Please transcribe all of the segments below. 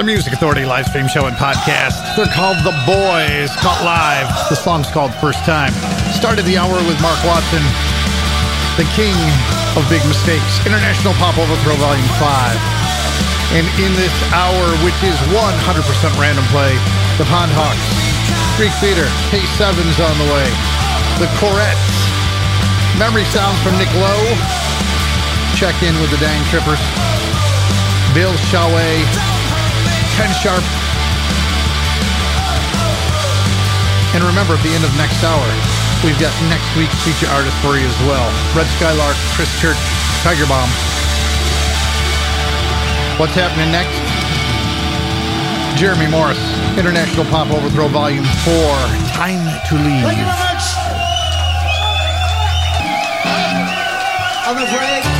The Music Authority live stream show and podcast. They're called The Boys, caught live. The song's called First Time. Started the hour with Mark Watson, the king of big mistakes. International Pop Overthrow Volume 5. And in this hour, which is 100% random play, the Pond Hawks, Greek Theater, K7's on the way, the Corettes, Memory Sounds from Nick Lowe, check in with the Dang Trippers, Bill Shaouy, Ken Sharp. And remember, at the end of next hour, we've got next week's feature artist for you as well. Red Skylark, Chris Church, Tiger Bomb. What's happening next? Jeremy Morris, International Pop Overthrow Volume 4, Time to Leave. Thank you very much. On the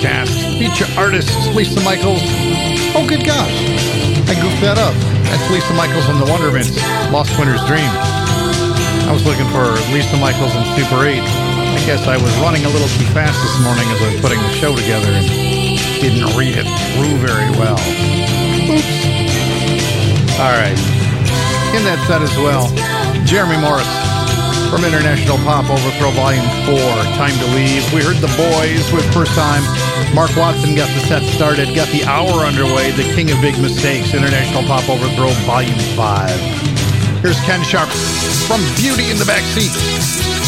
Podcast. Feature artists Lisa Michaels. Oh, good gosh. I goofed that up. That's Lisa Michaels and the Wonderments. Lost Winter's Dream. I was looking for Lisa Michaels and Super 8. I guess I was running a little too fast this morning as I was putting the show together and didn't read it through very well. Oops. All right. In that set as well, Jeremy Morris from International Pop Overthrow Volume 4, Time to Leave. We heard The Boys with First Time. Mark Watson got the set started, got the hour underway, The King of Big Mistakes, International Pop Overthrow Volume 5. Here's Ken Sharp from Beauty in the Backseat,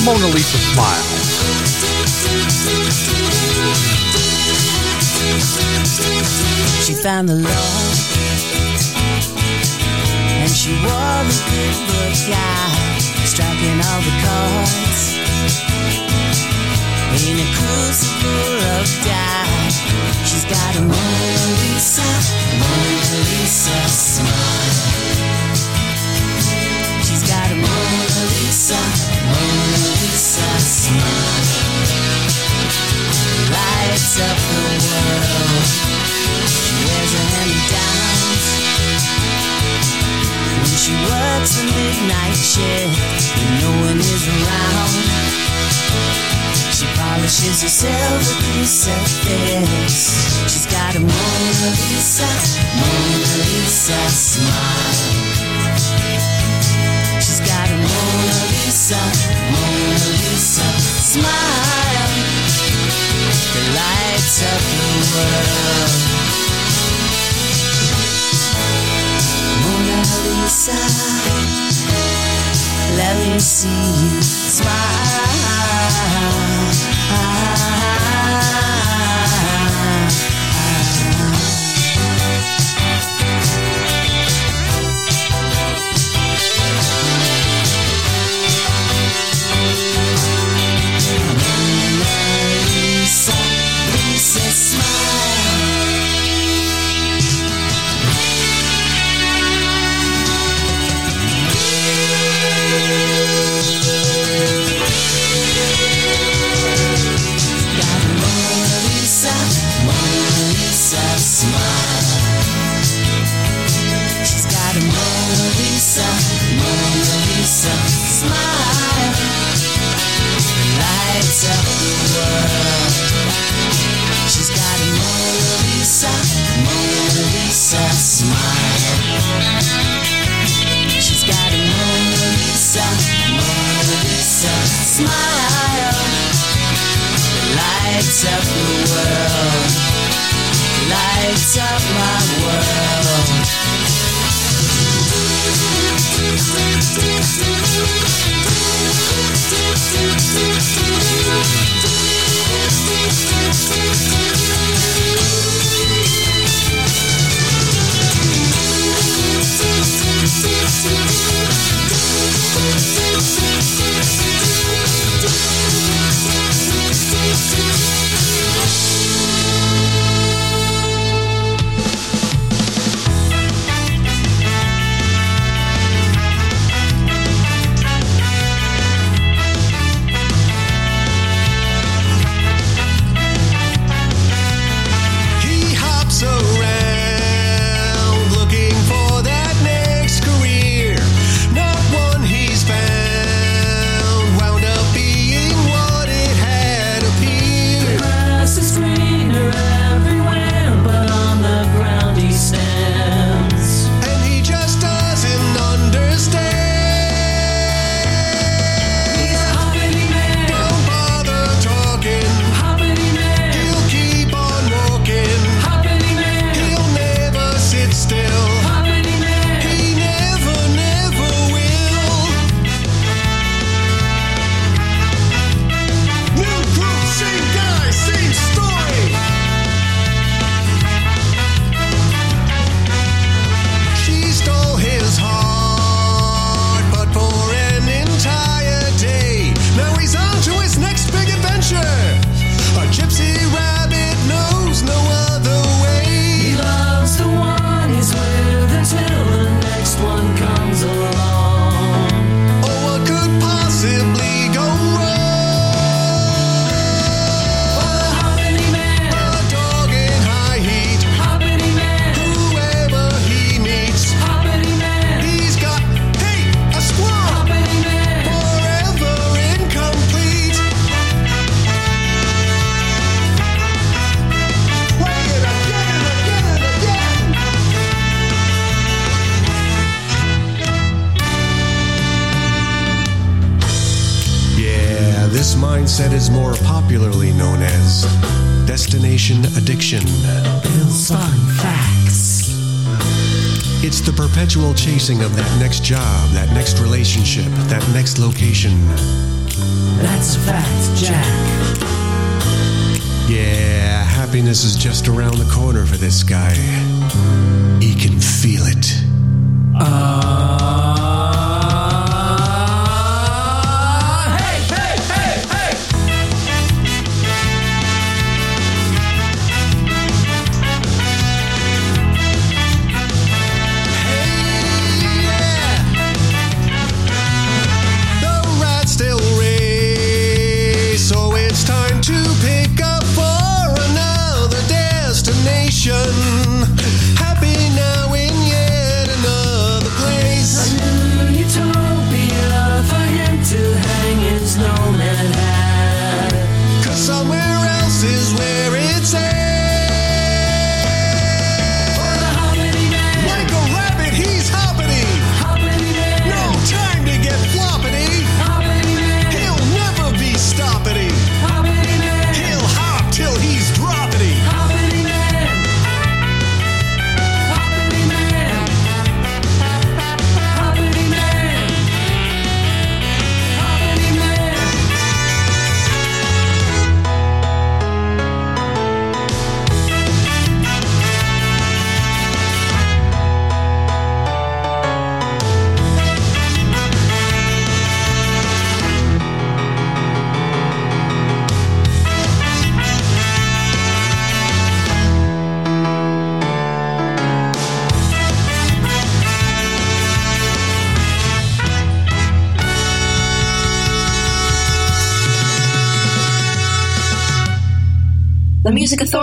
Mona Lisa Smile. She found the love and she wore the good guy, striking all the cards in a crucible of dye. She's got a Mona Lisa, Mona Lisa smile. She's got a Mona Lisa, Mona Lisa smile. Lights up the world. She wears a hand-me-downs When she works a midnight shift When no one is around She polishes herself a crucifix She's got a Mona Lisa, Mona Lisa smile. She's got a Mona Lisa, Mona Lisa smile. That lights up the world. Mona Lisa, let me see you smile. chasing of that next job, that next relationship, that next location. That's fact, Jack. Yeah, happiness is just around the corner for this guy. He can feel it.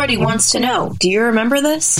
Everybody wants to know. Do you remember this?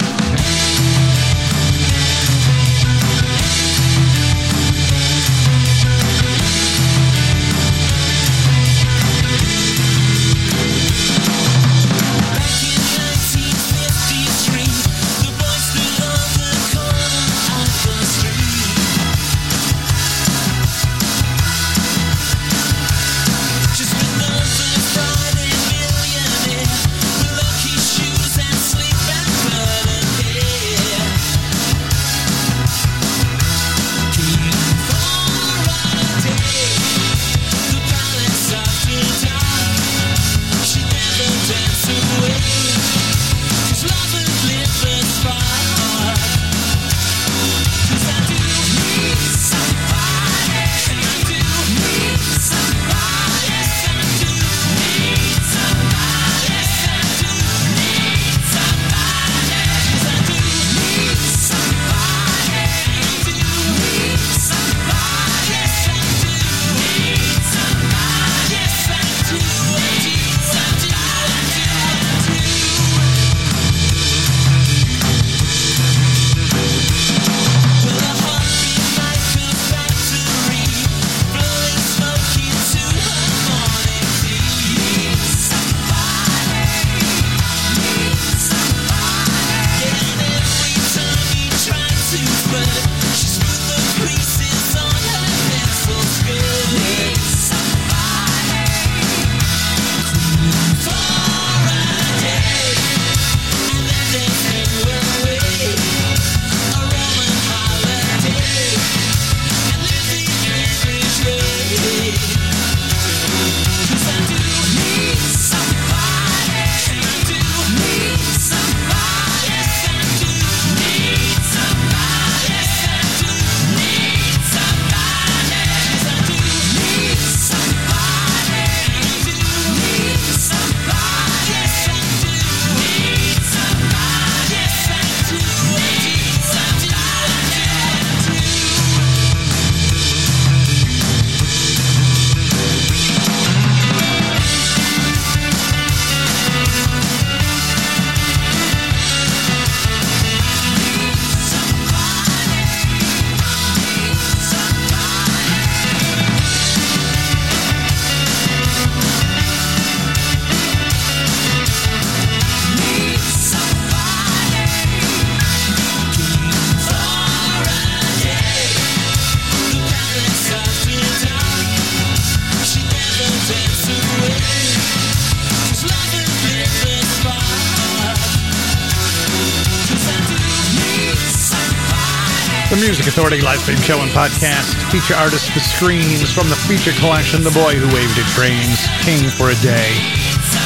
Authority live stream show and podcast. Feature artist The Screens from the feature collection The Boy Who Waved at Trains, King for a Day.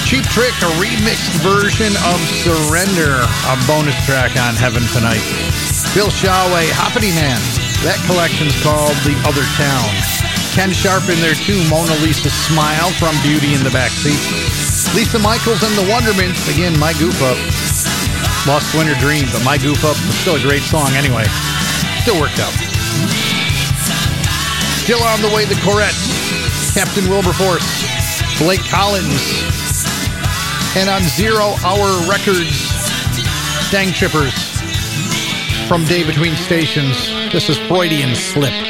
Cheap Trick, a remixed version of Surrender, a bonus track on Heaven Tonight. Bill Shaouy, Hoppity Man. That collection's called The Other Town. Ken Sharp in there too, Mona Lisa Smile from Beauty in the Backseat. Lisa Michaels and the Wonderments, again, My Goof Up. Lost Winter Dream, but My Goof Up was still a great song anyway. Still worked out. Still on the way, the Corettes. Captain Wilberforce. Blake Collins. And on Zero Hour Records, Dang Chippers. From Day Between Stations, this is Freudian Slip.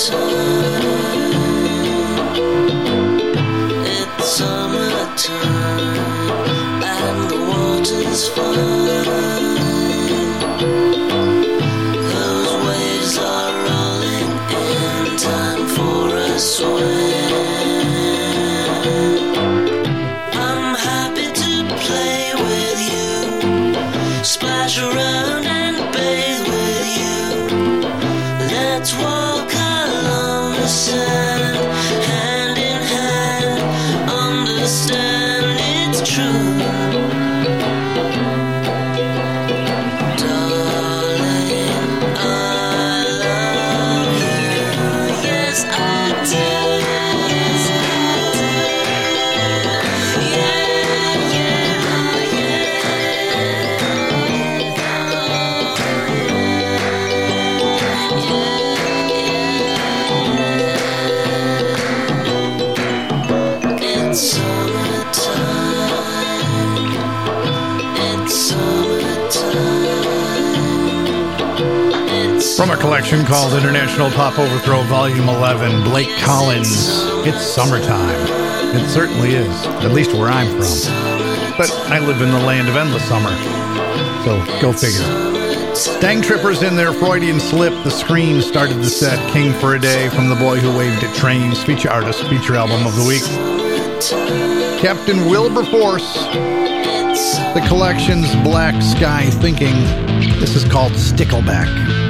soul. International Pop Overthrow Volume 11, Blake Collins. It's summertime. It certainly is, at least where I'm from. But I live in the land of endless summer. So go figure. Dang Trippers in their Freudian slip. The Screens started the set. King for a Day from The Boy Who Waved at Trains, feature artist, feature album of the week. Captain Wilberforce. The collection's Black Sky Thinking. This is called Stickleback.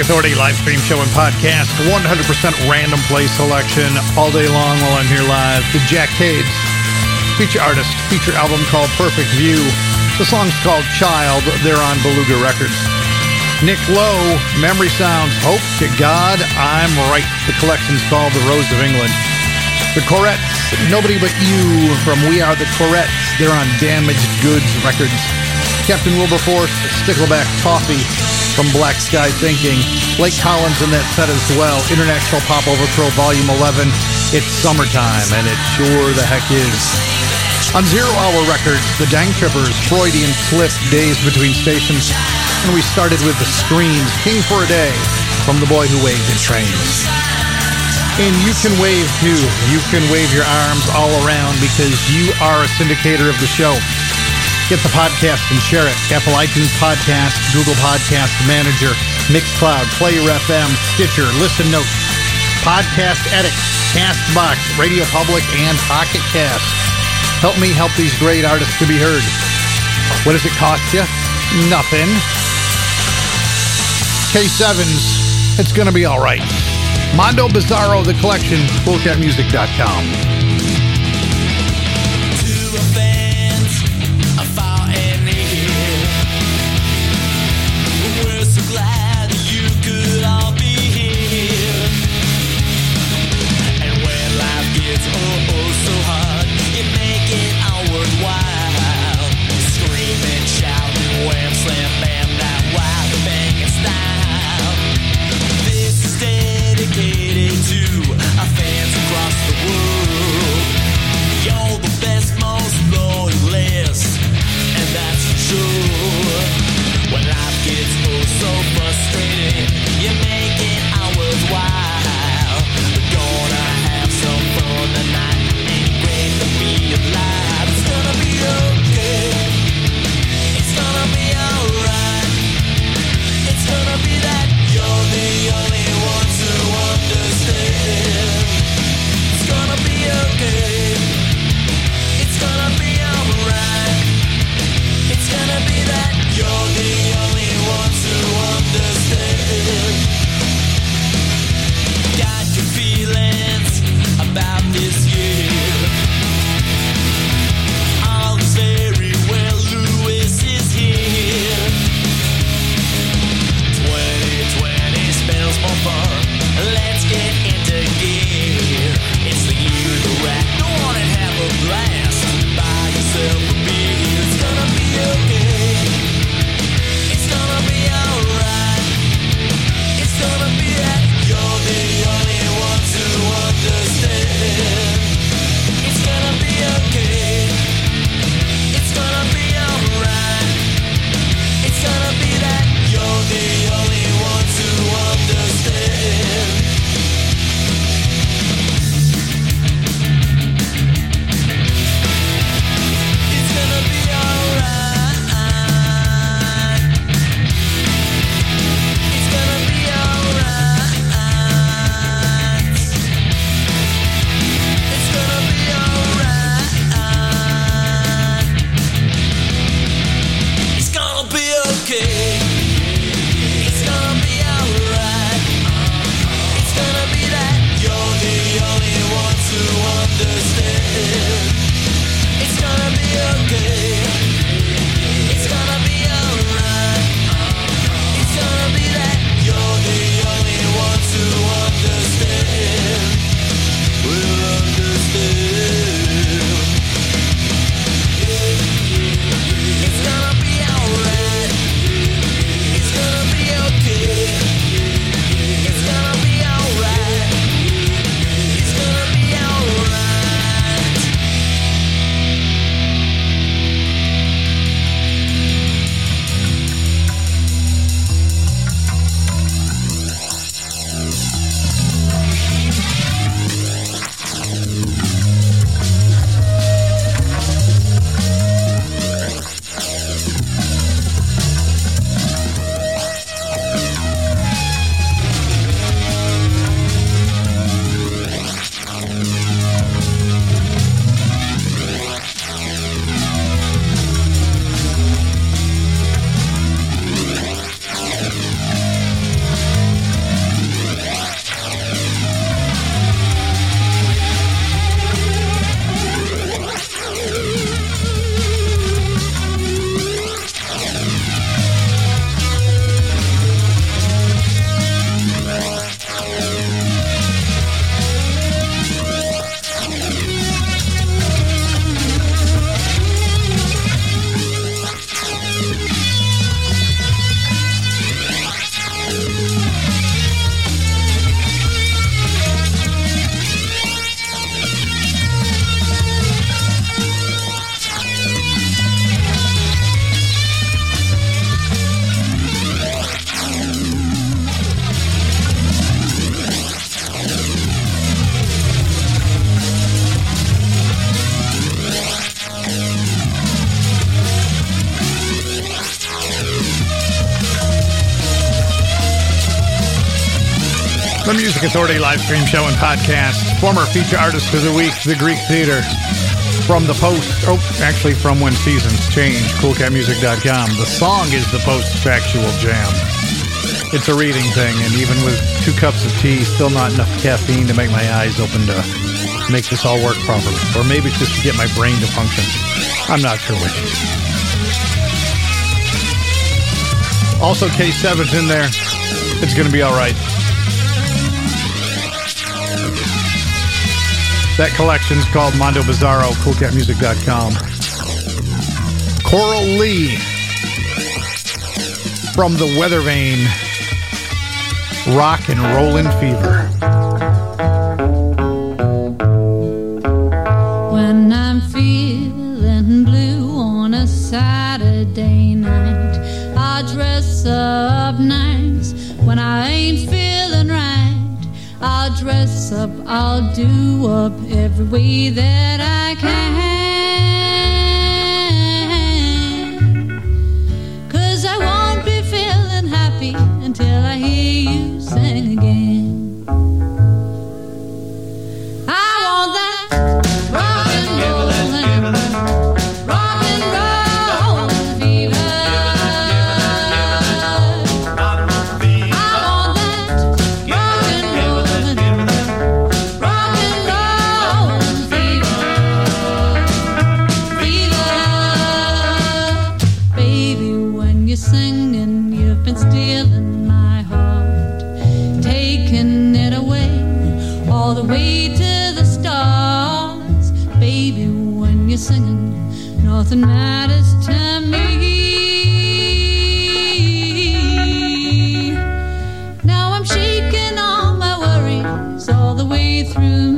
Authority live stream show and podcast. 100% random play selection all day long while I'm here live. The Jack Cades. Feature artist, feature album called Perfect View. The song's called Child. They're on Beluga Records. Nick Lowe, Memory Sounds, Hope to God I'm Right. The collection's called The Rose of England. The Corettes, Nobody But You from We Are the Corettes. They're on Damaged Goods Records. Captain Wilberforce, Stickleback Toffee from Black Sky Thinking. Blake Collins in that set as well. International Pop Overthrow Volume 11. It's summertime, and it sure the heck is. On Zero Hour Records, the Dang Trippers, Freudian slip, Days Between Stations. And we started with the Screens, King for a Day, from The Boy Who Waved in Trains. And you can wave too. You can wave your arms all around because you are a syndicator of the show. Get the podcast and share it. Apple iTunes Podcast, Google Podcast Manager, Mixcloud, Player FM, Stitcher, Listen Notes, Podcast Addict, Castbox, Radio Public, and Pocket Cast. Help me help these great artists to be heard. What does it cost you? Nothing. K7s, it's going to be all right. Mondo Bizarro, the collection, coolcatmusic.com. The Music Authority live stream show and podcast. Former feature artist of the week, The Greek Theater. From the Post, oh, actually from When Seasons Change, coolcatmusic.com. The song is the Post's factual jam. It's a reading thing, and even with two cups of tea, still not enough caffeine to make my eyes open to make this all work properly. Or maybe it's just to get my brain to function. I'm not sure which. Also, K7's in there. It's going to be all right. That collection's called Mondo Bizarro, coolcatmusic.com. Coral Lee from the Weather Vane, Rock and Rollin' Fever. Up, I'll do up every way that I can. Singing, nothing matters to me. Now I'm shaking all my worries all the way through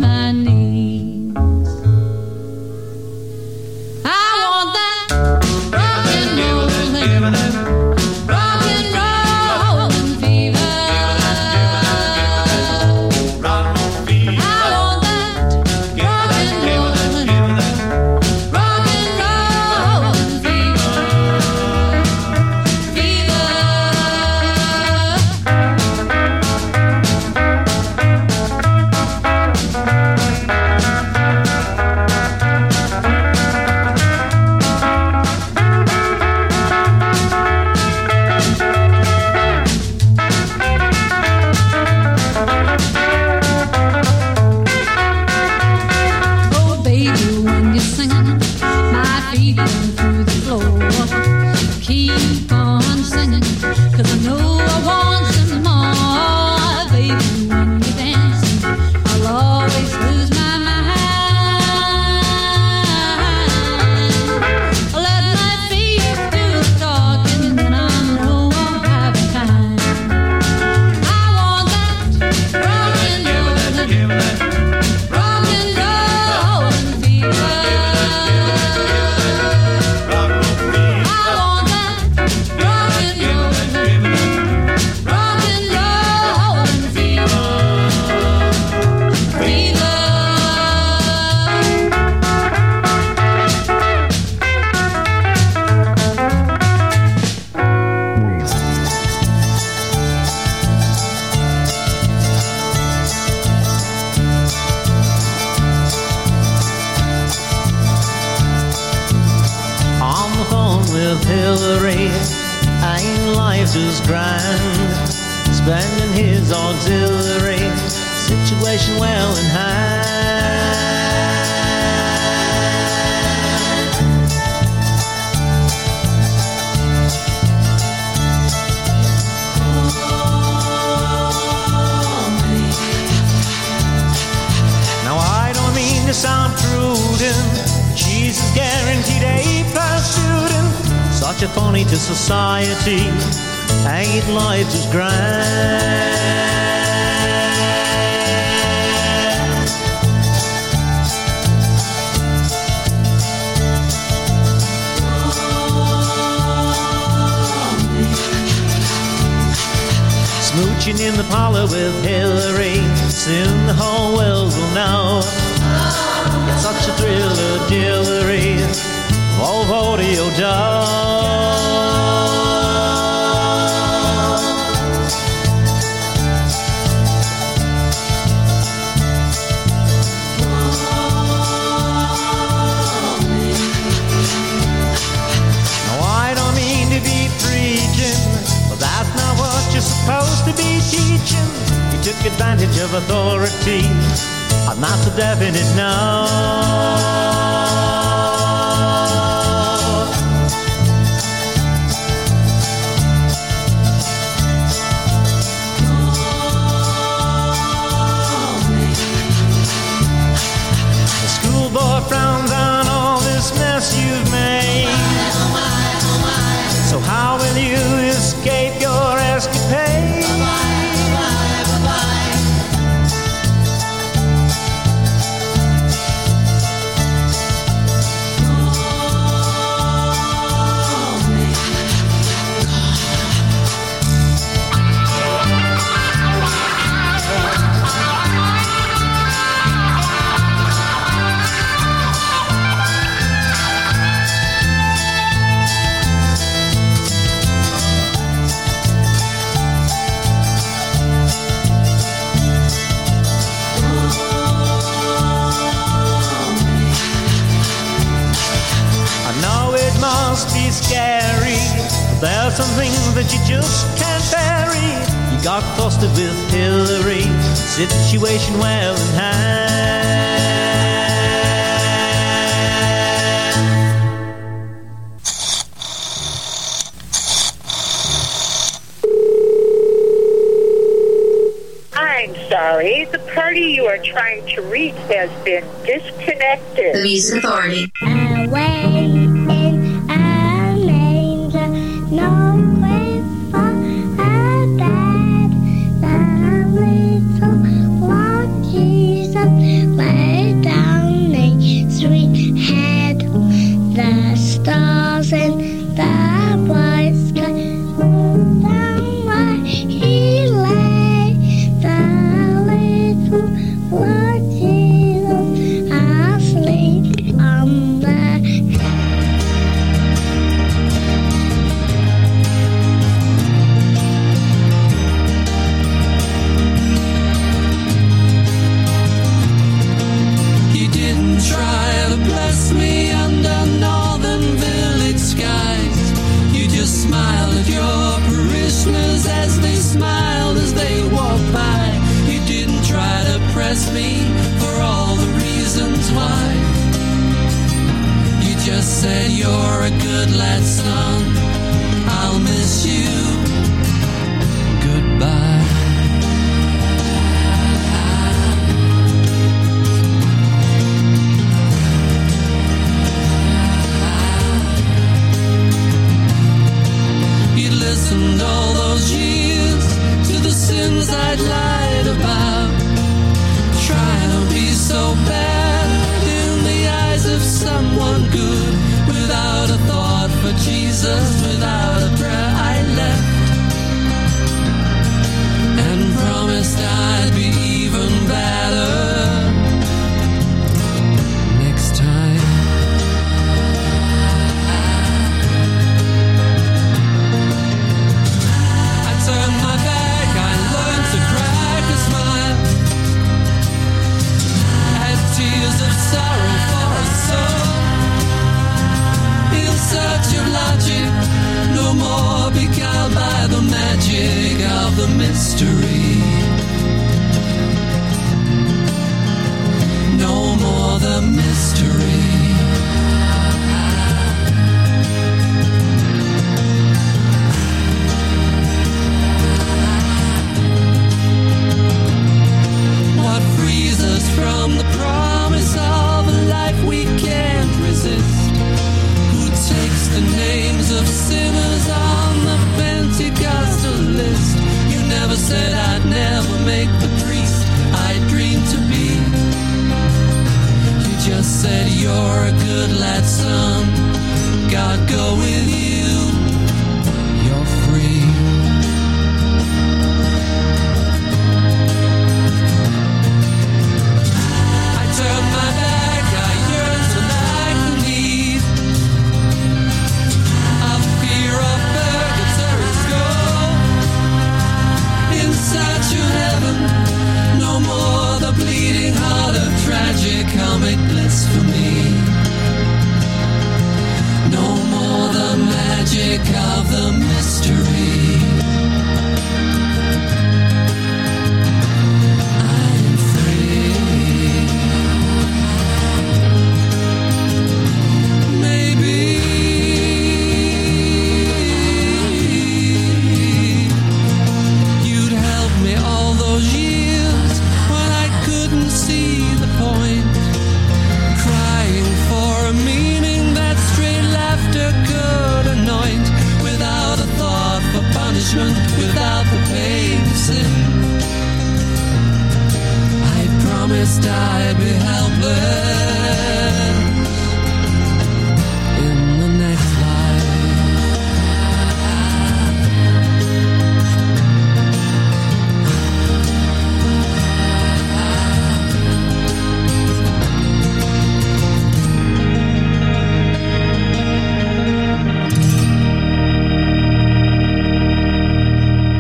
society. Ain't life just grand? Smooching in the parlor with Hillary. Soon the whole world will know. It's such a thriller, Hillary. All audio dough. take advantage of authority, and that's a definite no. frowned on trying to reach has been disconnected. The Authority.